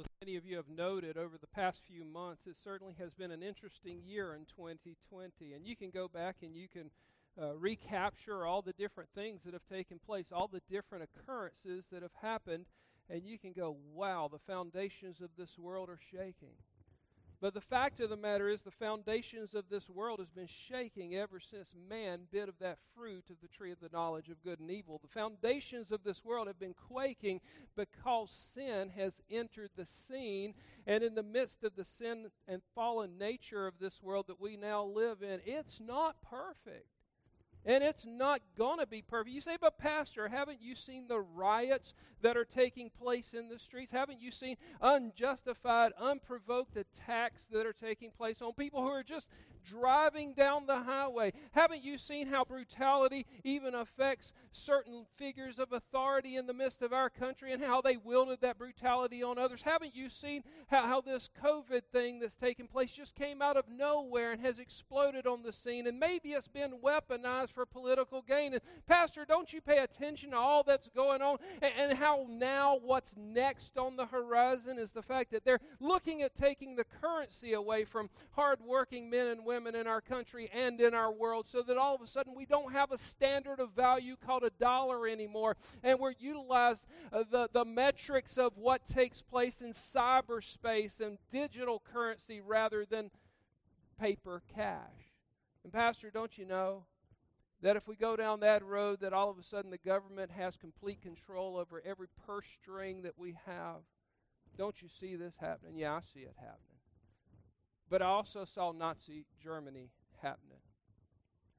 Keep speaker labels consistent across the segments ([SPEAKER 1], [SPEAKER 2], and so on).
[SPEAKER 1] As many of you have noted over the past few months, it certainly has been an interesting year in 2020. And you can go back and you can uh, recapture all the different things that have taken place, all the different occurrences that have happened, and you can go, wow, the foundations of this world are shaking. But the fact of the matter is, the foundations of this world has been shaking ever since man bit of that fruit of the tree of the knowledge of good and evil. The foundations of this world have been quaking because sin has entered the scene. And in the midst of the sin and fallen nature of this world that we now live in, it's not perfect. And it's not going to be perfect. You say, but Pastor, haven't you seen the riots that are taking place in the streets? Haven't you seen unjustified, unprovoked attacks that are taking place on people who are just driving down the highway? Haven't you seen how brutality even affects certain figures of authority in the midst of our country and how they wielded that brutality on others? Haven't you seen how, how this COVID thing that's taken place just came out of nowhere and has exploded on the scene? And maybe it's been weaponized for political gain. And, Pastor, don't you pay attention to all that's going on and, and how now what's next on the horizon is the fact that they're looking at taking the currency away from hardworking men and women in our country and in our world so that all of a sudden we don't have a standard of value called a dollar anymore. And we're utilizing uh, the, the metrics of what takes place in cyberspace and digital currency rather than paper cash. And, Pastor, don't you know that if we go down that road, that all of a sudden the government has complete control over every purse string that we have? Don't you see this happening? Yeah, I see it happening. But I also saw Nazi Germany happening.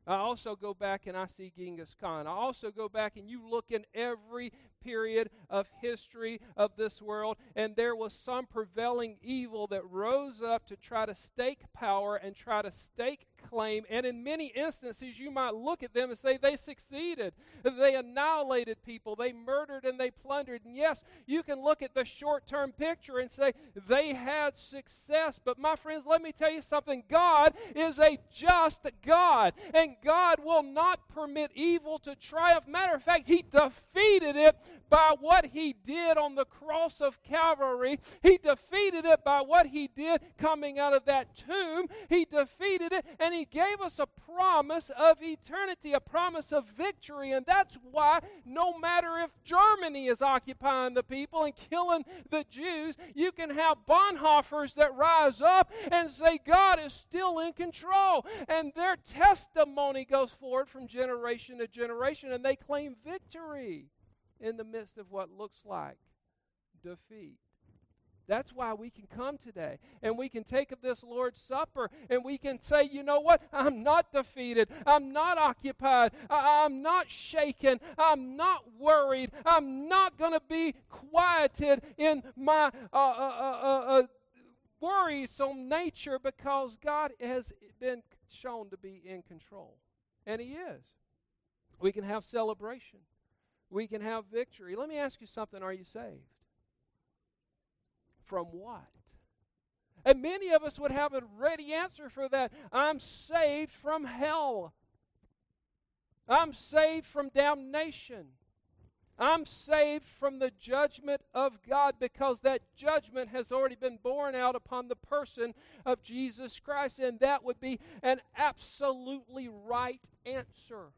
[SPEAKER 1] I also go back and I see Genghis Khan. I also go back and you look in every period of history of this world, and there was some prevailing evil that rose up to try to stake power and try to stake claim. And in many instances, you might look at them and say they succeeded. They annihilated people, they murdered and they plundered. And yes, you can look at the short term picture and say they had success. But my friends, let me tell you something God is a just God, and God will not permit evil to triumph. Matter of fact, He defeated it by what he did on the cross of Calvary. He defeated it by what he did coming out of that tomb. He defeated it and he gave us a promise of eternity, a promise of victory. And that's why no matter if Germany is occupying the people and killing the Jews, you can have Bonhoeffers that rise up and say God is still in control. And their testimony goes forward from generation to generation and they claim victory in the midst of what looks like defeat. That's why we can come today and we can take of this Lord's Supper and we can say, you know what? I'm not defeated. I'm not occupied. I- am not shaken. I'm not worried. I'm not going to be quieted in my uh, uh, uh, uh, uh worrisome nature because God has been shown to be in control. And He is. We can have celebration we can have victory. Let me ask you something are you saved? From what? And many of us would have a ready answer for that. I'm saved from hell. I'm saved from damnation. I'm saved from the judgment of God because that judgment has already been borne out upon the person of Jesus Christ. And that would be an absolutely right answer.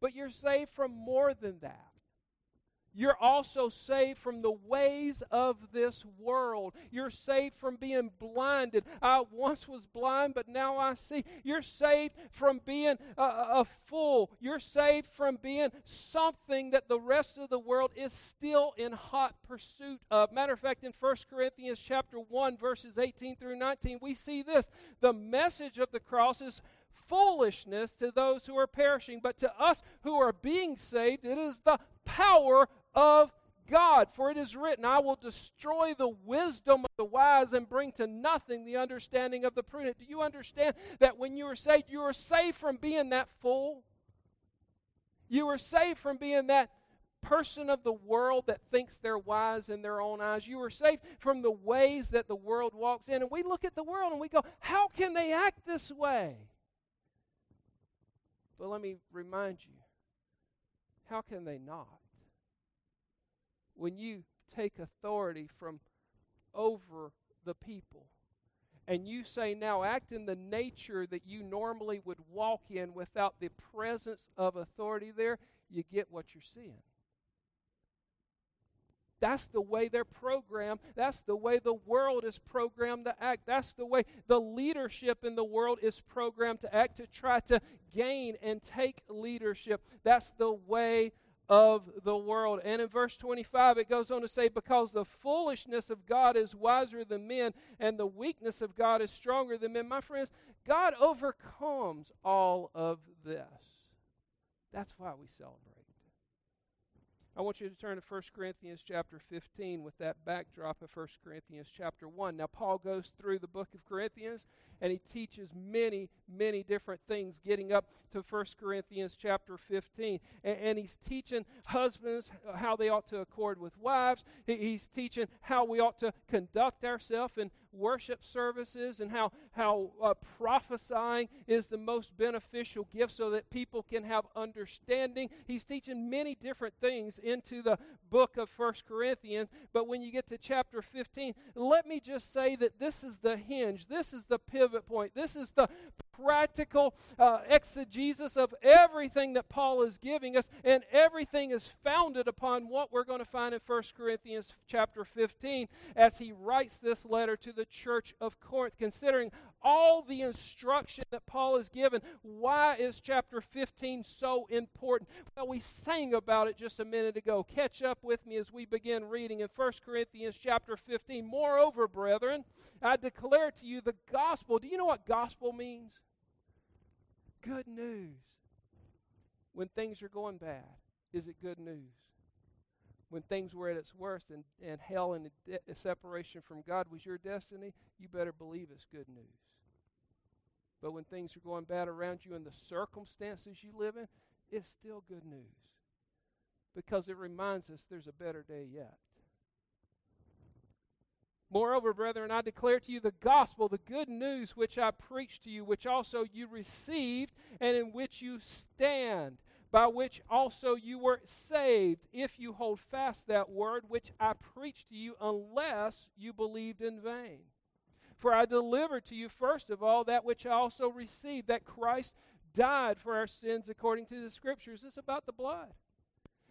[SPEAKER 1] But you're saved from more than that. You're also saved from the ways of this world. You're saved from being blinded. I once was blind, but now I see. You're saved from being a, a, fool. You're saved from being something that the rest of the world is still in hot pursuit of. Matter of fact, in 1 Corinthians chapter 1, verses 18 through 19, we see this. The message of the cross is foolishness to those who are perishing, but to us who are being saved, it is the power of God. For it is written, I will destroy the wisdom of the wise and bring to nothing the understanding of the prudent. Do you understand that when you are saved, you are saved from being that fool? You are saved from being that person of the world that thinks they're wise in their own eyes. You are saved from the ways that the world walks in. And we look at the world and we go, how can they act this way? But let me remind you how can they not? When you take authority from over the people. And you say, now act in the nature that you normally would walk in without the presence of authority there, you get what you're seeing. That's the way they're programmed. That's the way the world is programmed to act. That's the way the leadership in the world is programmed to act to try to gain and take leadership. That's the way of the world. And in verse 25, it goes on to say, Because the foolishness of God is wiser than men, and the weakness of God is stronger than men. My friends, God overcomes all of this. That's why we celebrate. I want you to turn to 1 Corinthians chapter 15 with that backdrop of 1 Corinthians chapter 1. Now, Paul goes through the book of Corinthians and he teaches many, many different things getting up to 1 Corinthians chapter 15. And, and he's teaching husbands uh, how they ought to accord with wives. He, he's teaching how we ought to conduct ourselves in worship services and how, how uh, prophesying is the most beneficial gift so that people can have understanding. He's teaching many different things into the book of First Corinthians. But when you get to chapter 15, let me just say that this is the hinge, this is the pivot point, this is the practical uh, exegesis of everything that Paul is giving us, and everything is founded upon what we're going to find in 1 Corinthians chapter 15 as he writes this letter to the church of Corinth, considering all the instruction that Paul has given. Why is chapter 15 so important? Well, we sang about it just a minute ago. Catch up with me as we begin reading in 1 Corinthians chapter 15. Moreover, brethren, I declare to you the gospel. Do you know what gospel means? Good news. When things are going bad, is it good news? When things were at its worst and, and hell and de- separation from God was your destiny, you better believe it's good news. But when things are going bad around you and the circumstances you live in, it's still good news. Because it reminds us there's a better day yet. Moreover, brethren, I declare to you the gospel, the good news which I preached to you, which also you received, and in which you stand, by which also you were saved, if you hold fast that word which I preached to you, unless you believed in vain. For I delivered to you first of all that which I also received, that Christ died for our sins according to the Scriptures. It's about the blood.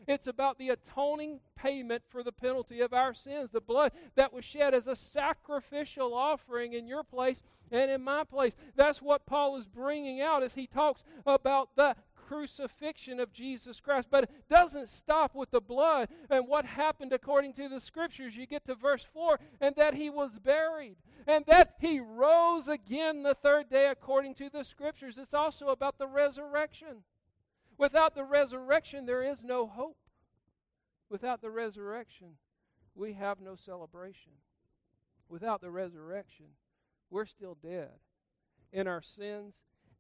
[SPEAKER 1] It's about the atoning payment for the penalty of our sins. The blood that was shed as a sacrificial offering in your place and in my place. That's what Paul is bringing out as he talks about the crucifixion of Jesus Christ. But it doesn't stop with the blood and what happened according to the scriptures. You get to verse 4 and that he was buried and that he rose again the third day according to the scriptures. It's also about the resurrection. Without the resurrection, there is no hope. Without the resurrection, we have no celebration. Without the resurrection, we're still dead in our sins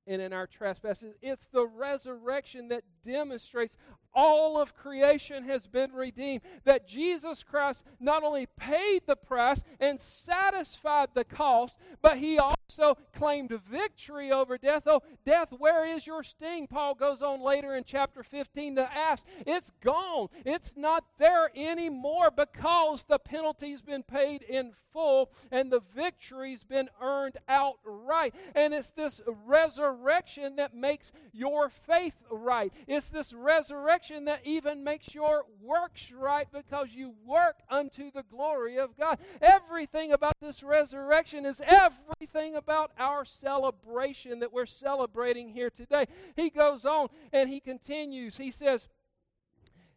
[SPEAKER 1] and in our trespasses. It's the resurrection that demonstrates all of creation has been redeemed. That Jesus Christ not only paid the price and satisfied the cost, but he also claimed victory over death. Oh, death, where is your sting? Paul goes on later in chapter 15 to ask. It's gone. It's not there anymore because the penalty's been paid in full and the victory's been earned outright. And it's this resurrection that makes your faith right. It's this resurrection that even makes your works right because you work unto the glory of God. Everything about this resurrection is everything about our celebration that we're celebrating here today. He goes on and he continues. He says,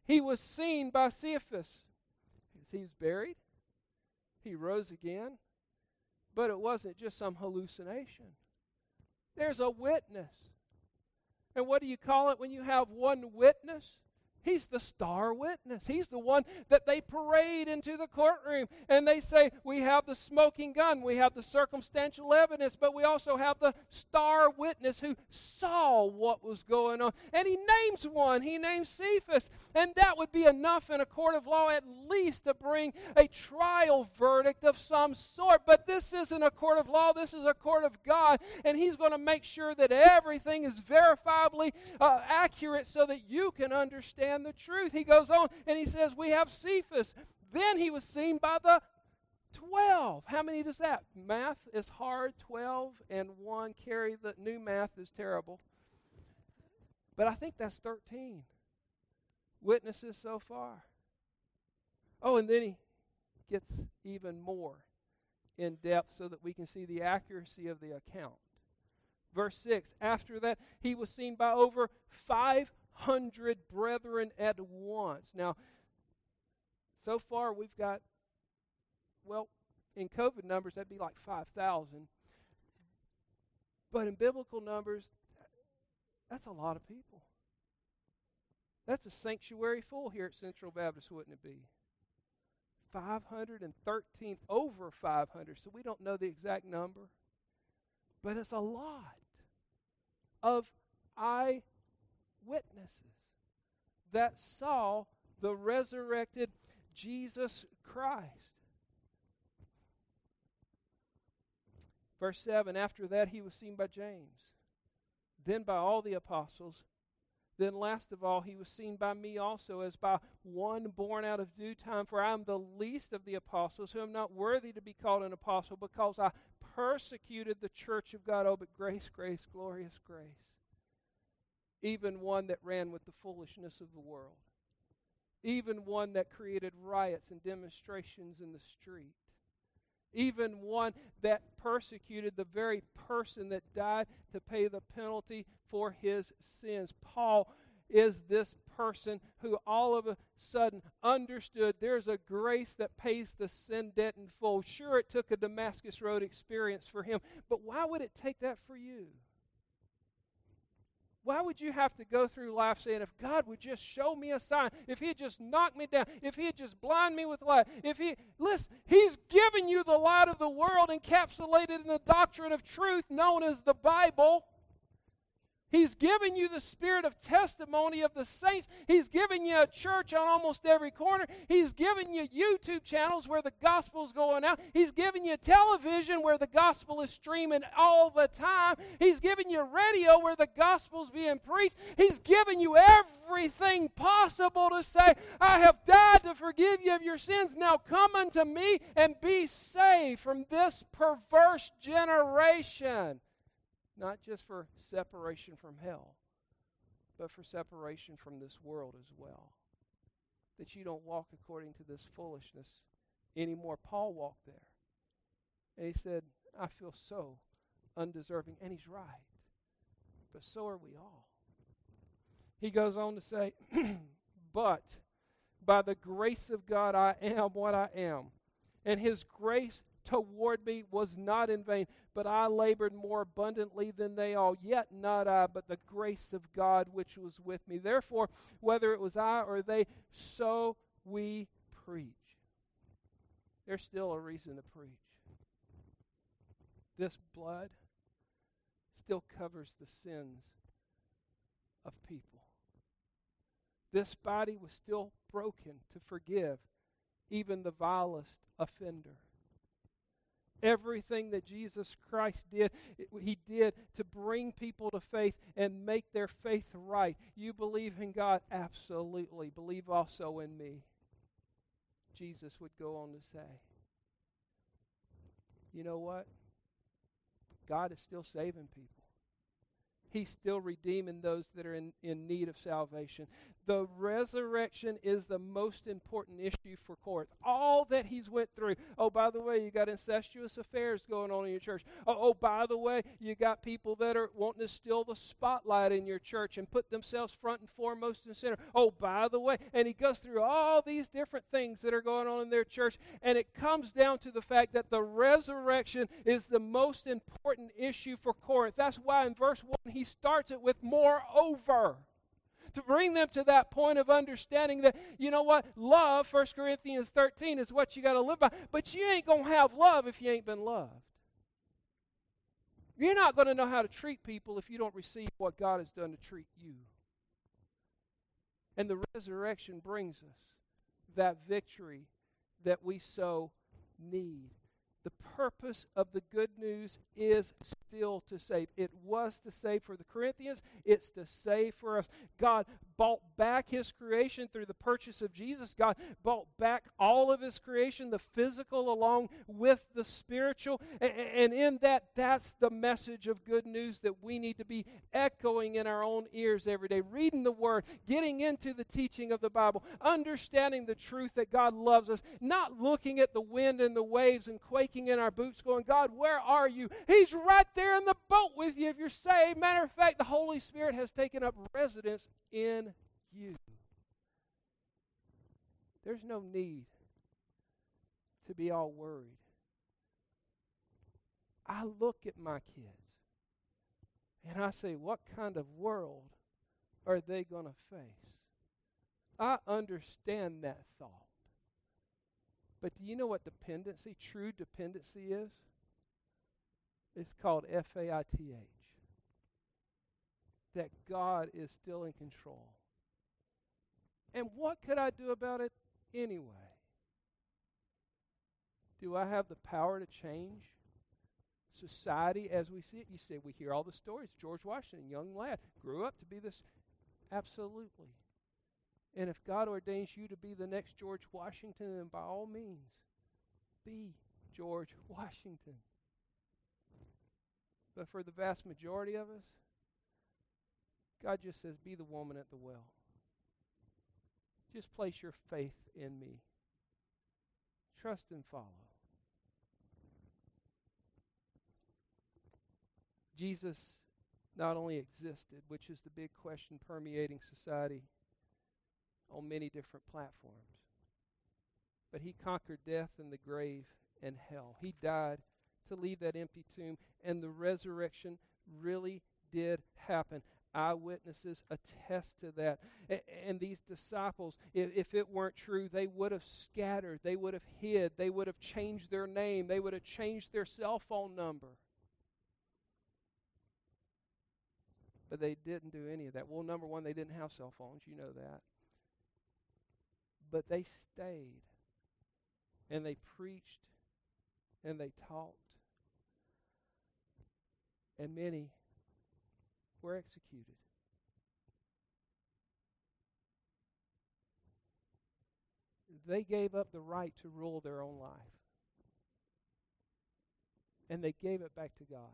[SPEAKER 1] He was seen by Cephas. He's buried. He rose again. But it wasn't just some hallucination. There's a witness. And what do you call it when you have one witness? He's the star witness. He's the one that they parade into the courtroom and they say, We have the smoking gun, we have the circumstantial evidence, but we also have the star witness who saw what was going on. And he names one. He names Cephas. And that would be enough in a court of law at least to bring a trial verdict of some sort. But this isn't a court of law, this is a court of God. And he's going to make sure that everything is verifiably uh, accurate so that you can understand understand the truth. He goes on and he says, We have Cephas. Then he was seen by the 12. How many does that? Math is hard. 12 and 1 carry the new math is terrible. But I think that's 13 witnesses so far. Oh, and then he gets even more in depth so that we can see the accuracy of the account. Verse 6 After that, he was seen by over 500 brethren at once. Now, so far we've got, well, in COVID numbers, that'd be like 5,000. But in biblical numbers, that's a lot of people. That's a sanctuary full here at Central Baptist, wouldn't it be? 513, over 500. So we don't know the exact number. But it's a lot of eyewitnesses that saw the resurrected Jesus Christ. Verse 7 After that, he was seen by James, then by all the apostles. Then, last of all, he was seen by me also, as by one born out of due time. For I am the least of the apostles, who am not worthy to be called an apostle, because I persecuted the church of God. Oh, but grace, grace, glorious grace. Even one that ran with the foolishness of the world, even one that created riots and demonstrations in the street even one that persecuted the very person that died to pay the penalty for his sins. Paul is this person who all of a sudden understood there's a grace that pays the sin debt in full. Sure, it took a Damascus Road experience for him, but why would it take that for you? Why would you have to go through life saying, if God would just show me a sign, if He'd just knock me down, if He'd just blind me with light, if He, listen, He's given you the light of the world encapsulated in the doctrine of truth known as the Bible. He's given you the spirit of testimony of the saints. He's given you a church on almost every corner. He's given you YouTube channels where the gospel's going out. He's given you television where the gospel is streaming all the time. He's given you radio where the gospel's being preached. He's given you everything possible to say, I have died to forgive you of your sins. Now come unto me and be saved from this perverse generation not just for separation from hell, but for separation from this world as well. That you don't walk according to this foolishness anymore. Paul walked there. And he said, I feel so undeserving. And he's right. But so are we all. He goes on to say, But by the grace of God, I am what I am. And his grace toward me was not in vain, but I labored more abundantly than they all. Yet not I, but the grace of God which was with me. Therefore, whether it was I or they, so we preach. There's still a reason to preach. This blood still covers the sins of people. This body was still broken to forgive even the vilest offender. Everything that Jesus Christ did, he did to bring people to faith and make their faith right. You believe in God? Absolutely. Believe also in me. Jesus would go on to say. You know what? God is still saving people. He's still redeeming those that are in, in need of salvation. The resurrection is the most important issue for Corinth. All that he's went through. Oh, by the way, you got incestuous affairs going on in your church. Oh, oh, by the way, you got people that are wanting to steal the spotlight in your church and put themselves front and foremost and center. Oh, by the way, and he goes through all these different things that are going on in their church, and it comes down to the fact that the resurrection is the most important issue for Corinth. That's why in verse 1 he starts it with moreover to bring them to that point of understanding that, you know what, love, 1 Corinthians 13, is what you got to live by. But you ain't going to have love if you ain't been loved. You're not going to know how to treat people if you don't receive what God has done to treat you. And the resurrection brings us that victory that we so need. The purpose of the good news is still to save. It was to save for the Corinthians, it's to save for us. God bought back his creation through the purchase of Jesus. God bought back all of his creation, the physical along with the spiritual. And in that, that's the message of good news that we need to be echoing in our own ears every day. Reading the Word, getting into the teaching of the Bible, understanding the truth that God loves us, not looking at the wind and the waves and quaking in our boots, going, God, where are you? He's right there in the boat with you if you're saved. Matter of fact, the Holy Spirit has taken up residence in you. There's no need to be all worried. I look at my kids and I say, what kind of world are they going to face? I understand that thought. But do you know what dependency, true dependency is? It's called F A I T H that God is still in control. And what could I do about it anyway? Do I have the power to change society as we see it? You say we hear all the stories. George Washington, young lad, grew up to be this. Absolutely. And if God ordains you to be the next George Washington, then by all means, be George Washington. But for the vast majority of us, God just says, Be the woman at the well. Just place your faith in me. Trust and follow. Jesus not only existed, which is the big question permeating society on many different platforms, but he conquered death and the grave and hell. He died to leave that empty tomb, and the resurrection really did happen eyewitnesses attest to that. And these disciples, if it weren't true, they would have scattered, they would have hid, they would have changed their name, they would have changed their cell phone number. But they didn't do any of that. Well, number one, they didn't have cell phones, you know that. But they stayed and they preached and they taught. And many were executed. They gave up the right to rule their own life. And they gave it back to God.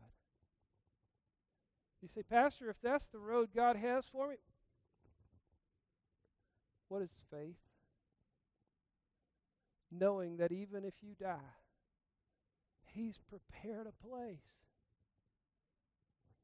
[SPEAKER 1] You say, Pastor, if that's the road God has for me, what is faith? Knowing that even if you die, He's prepared a place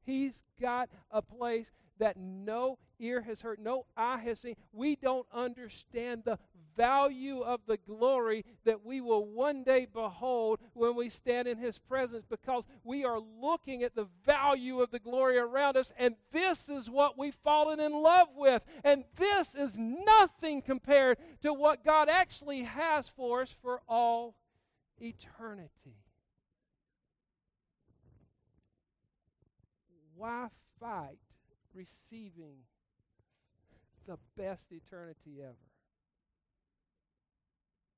[SPEAKER 1] He's got a place that no ear has heard, no eye has seen. We don't understand the value of the glory that we will one day behold when we stand in His presence because we are looking at the value of the glory around us, and this is what we've fallen in love with. And this is nothing compared to what God actually has for us for all eternity. why fight receiving the best eternity ever?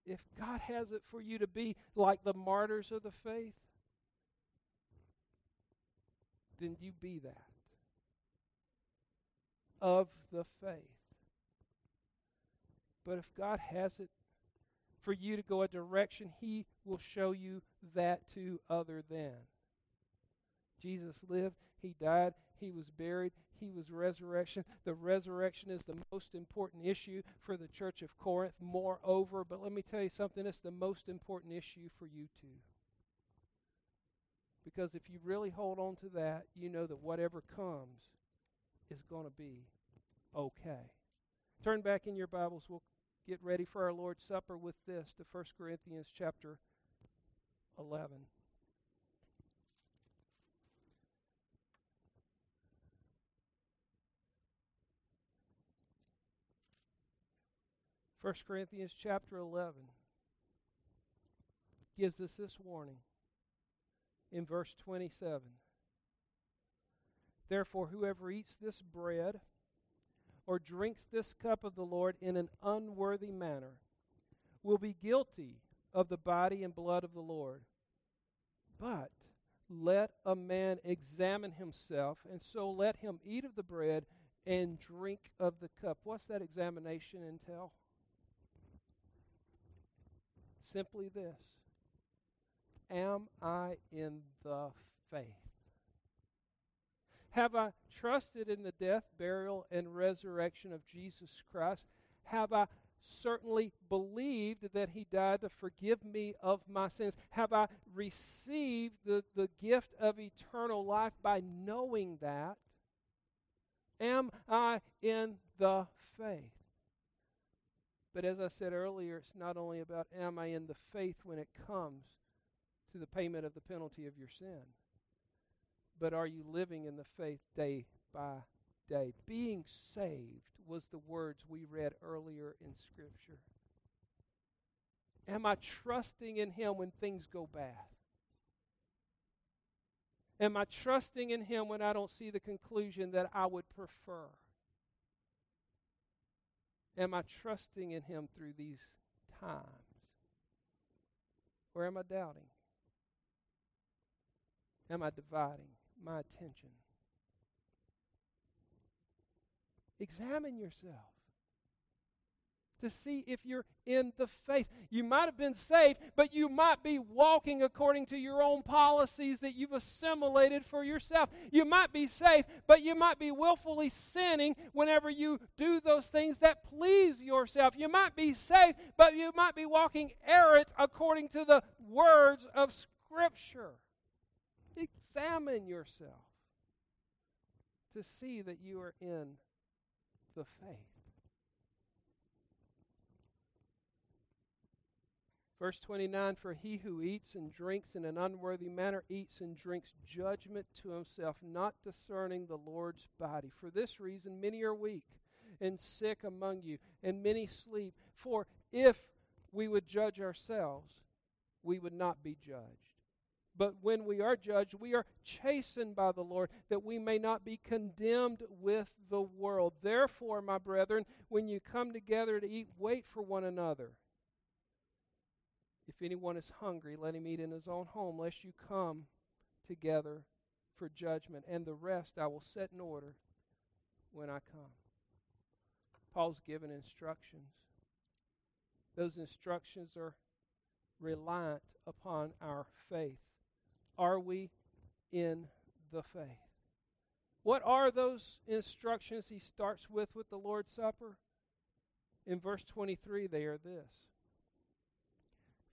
[SPEAKER 1] If God has it for you to be like the martyrs of the faith, then you be that. Of the faith. But if God has it for you to go a direction, He will show you that to other than. Jesus lived he died, he was buried, he was resurrection. The resurrection is the most important issue for the church of Corinth, moreover. But let me tell you something, it's the most important issue for you too. Because if you really hold on to that, you know that whatever comes is going to be okay. Turn back in your Bibles. We'll get ready for our Lord's Supper with this to 1 Corinthians chapter 11. 1 Corinthians chapter 11 gives us this warning in verse 27. Therefore, whoever eats this bread or drinks this cup of the Lord in an unworthy manner will be guilty of the body and blood of the Lord. But let a man examine himself, and so let him eat of the bread and drink of the cup. What's that examination entail? Simply this Am I in the faith? Have I trusted in the death, burial, and resurrection of Jesus Christ? Have I certainly believed that he died to forgive me of my sins? Have I received the, the gift of eternal life by knowing that? Am I in the faith? But as I said earlier, it's not only about am I in the faith when it comes to the payment of the penalty of your sin, but are you living in the faith day by day? Being saved was the words we read earlier in Scripture. Am I trusting in Him when things go bad? Am I trusting in Him when I don't see the conclusion that I would prefer? Am I trusting in Him through these times? Or am I doubting? Am I dividing my attention? Examine yourself to see if you're in the faith. You might have been saved, but you might be walking according to your own policies that you've assimilated for yourself. You might be saved, but you might be willfully sinning whenever you do those things that please yourself. You might be saved, but you might be walking errant according to the words of Scripture. Examine yourself to see that you are in the faith. Verse 29 For he who eats and drinks in an unworthy manner eats and drinks judgment to himself, not discerning the Lord's body. For this reason, many are weak and sick among you, and many sleep. For if we would judge ourselves, we would not be judged. But when we are judged, we are chastened by the Lord, that we may not be condemned with the world. Therefore, my brethren, when you come together to eat, wait for one another. If anyone is hungry, let him eat in his own home, lest you come together for judgment. And the rest I will set in order when I come. Paul's given instructions. Those instructions are reliant upon our faith. Are we in the faith? What are those instructions he starts with with the Lord's Supper? In verse 23, they are this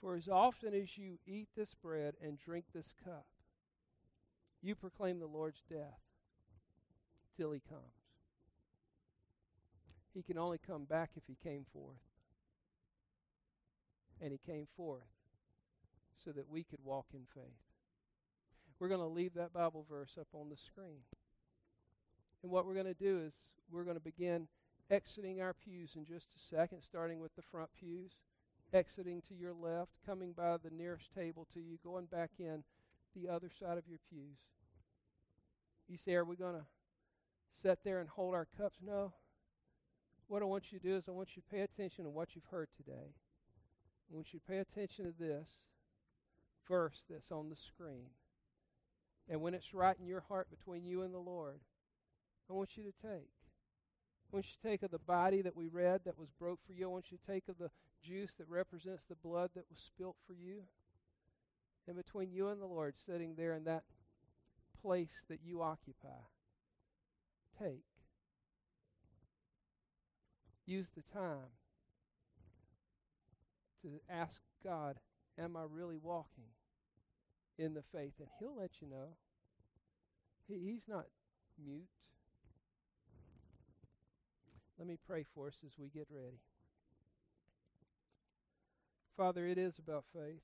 [SPEAKER 1] For as often as you eat this bread and drink this cup, you proclaim the Lord's death till he comes. He can only come back if he came forth. And he came forth so that we could walk in faith. We're going to leave that Bible verse up on the screen. And what we're going to do is we're going to begin exiting our pews in just a second, starting with the front pews, exiting to your left, coming by the nearest table to you, going back in the other side of your pews. You say, Are we going to sit there and hold our cups? No. What I want you to do is I want you to pay attention to what you've heard today. I want you to pay attention to this verse that's on the screen. And when it's right in your heart between you and the Lord, I want you to take. I want you to take of the body that we read that was broke for you. I want you to take of the juice that represents the blood that was spilt for you. And between you and the Lord, sitting there in that place that you occupy, take. Use the time to ask God, Am I really walking in the faith, and He'll let you know. He, he's not mute. Let me pray for us as we get ready. Father, it is about faith,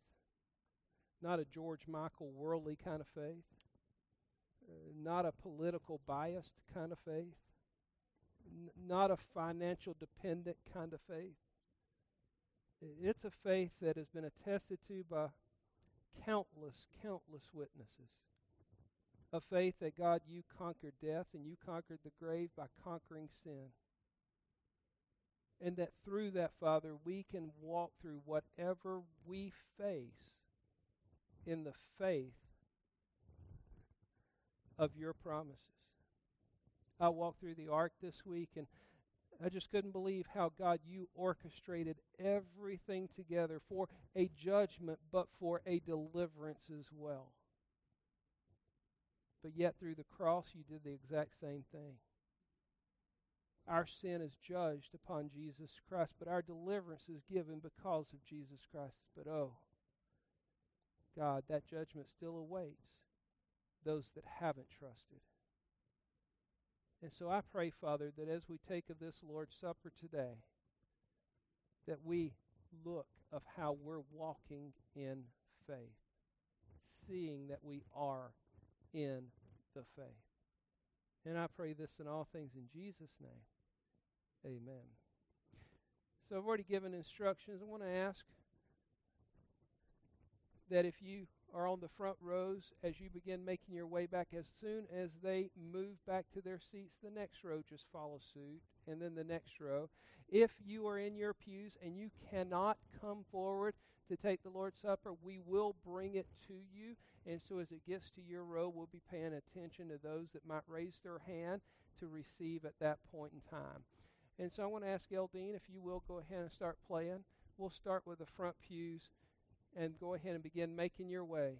[SPEAKER 1] not a George Michael worldly kind of faith, uh, not a political biased kind of faith, N- not a financial dependent kind of faith. It's a faith that has been attested to by countless, countless witnesses. A faith that God, you conquered death and you conquered the grave by conquering sin. And that through that, Father, we can walk through whatever we face in the faith of your promises. I walked through the ark this week and I just couldn't believe how God you orchestrated everything together for a judgment but for a deliverance as well. But yet through the cross you did the exact same thing. Our sin is judged upon Jesus Christ, but our deliverance is given because of Jesus Christ. But oh, God, that judgment still awaits those that haven't trusted. And so I pray, Father, that as we take of this Lord's Supper today, that we look of how we're walking in faith, seeing that we are in the faith. And I pray this in all things in Jesus' name. Amen. So I've already given instructions. I want to ask that if you are on the front rows as you begin making your way back. As soon as they move back to their seats, the next row just follow suit, and then the next row. If you are in your pews and you cannot come forward to take the Lord's Supper, we will bring it to you. And so as it gets to your row, we'll be paying attention to those that might raise their hand to receive at that point in time. And so I want to ask Eldine if you will go ahead and start playing. We'll start with the front pews and go ahead and begin making your way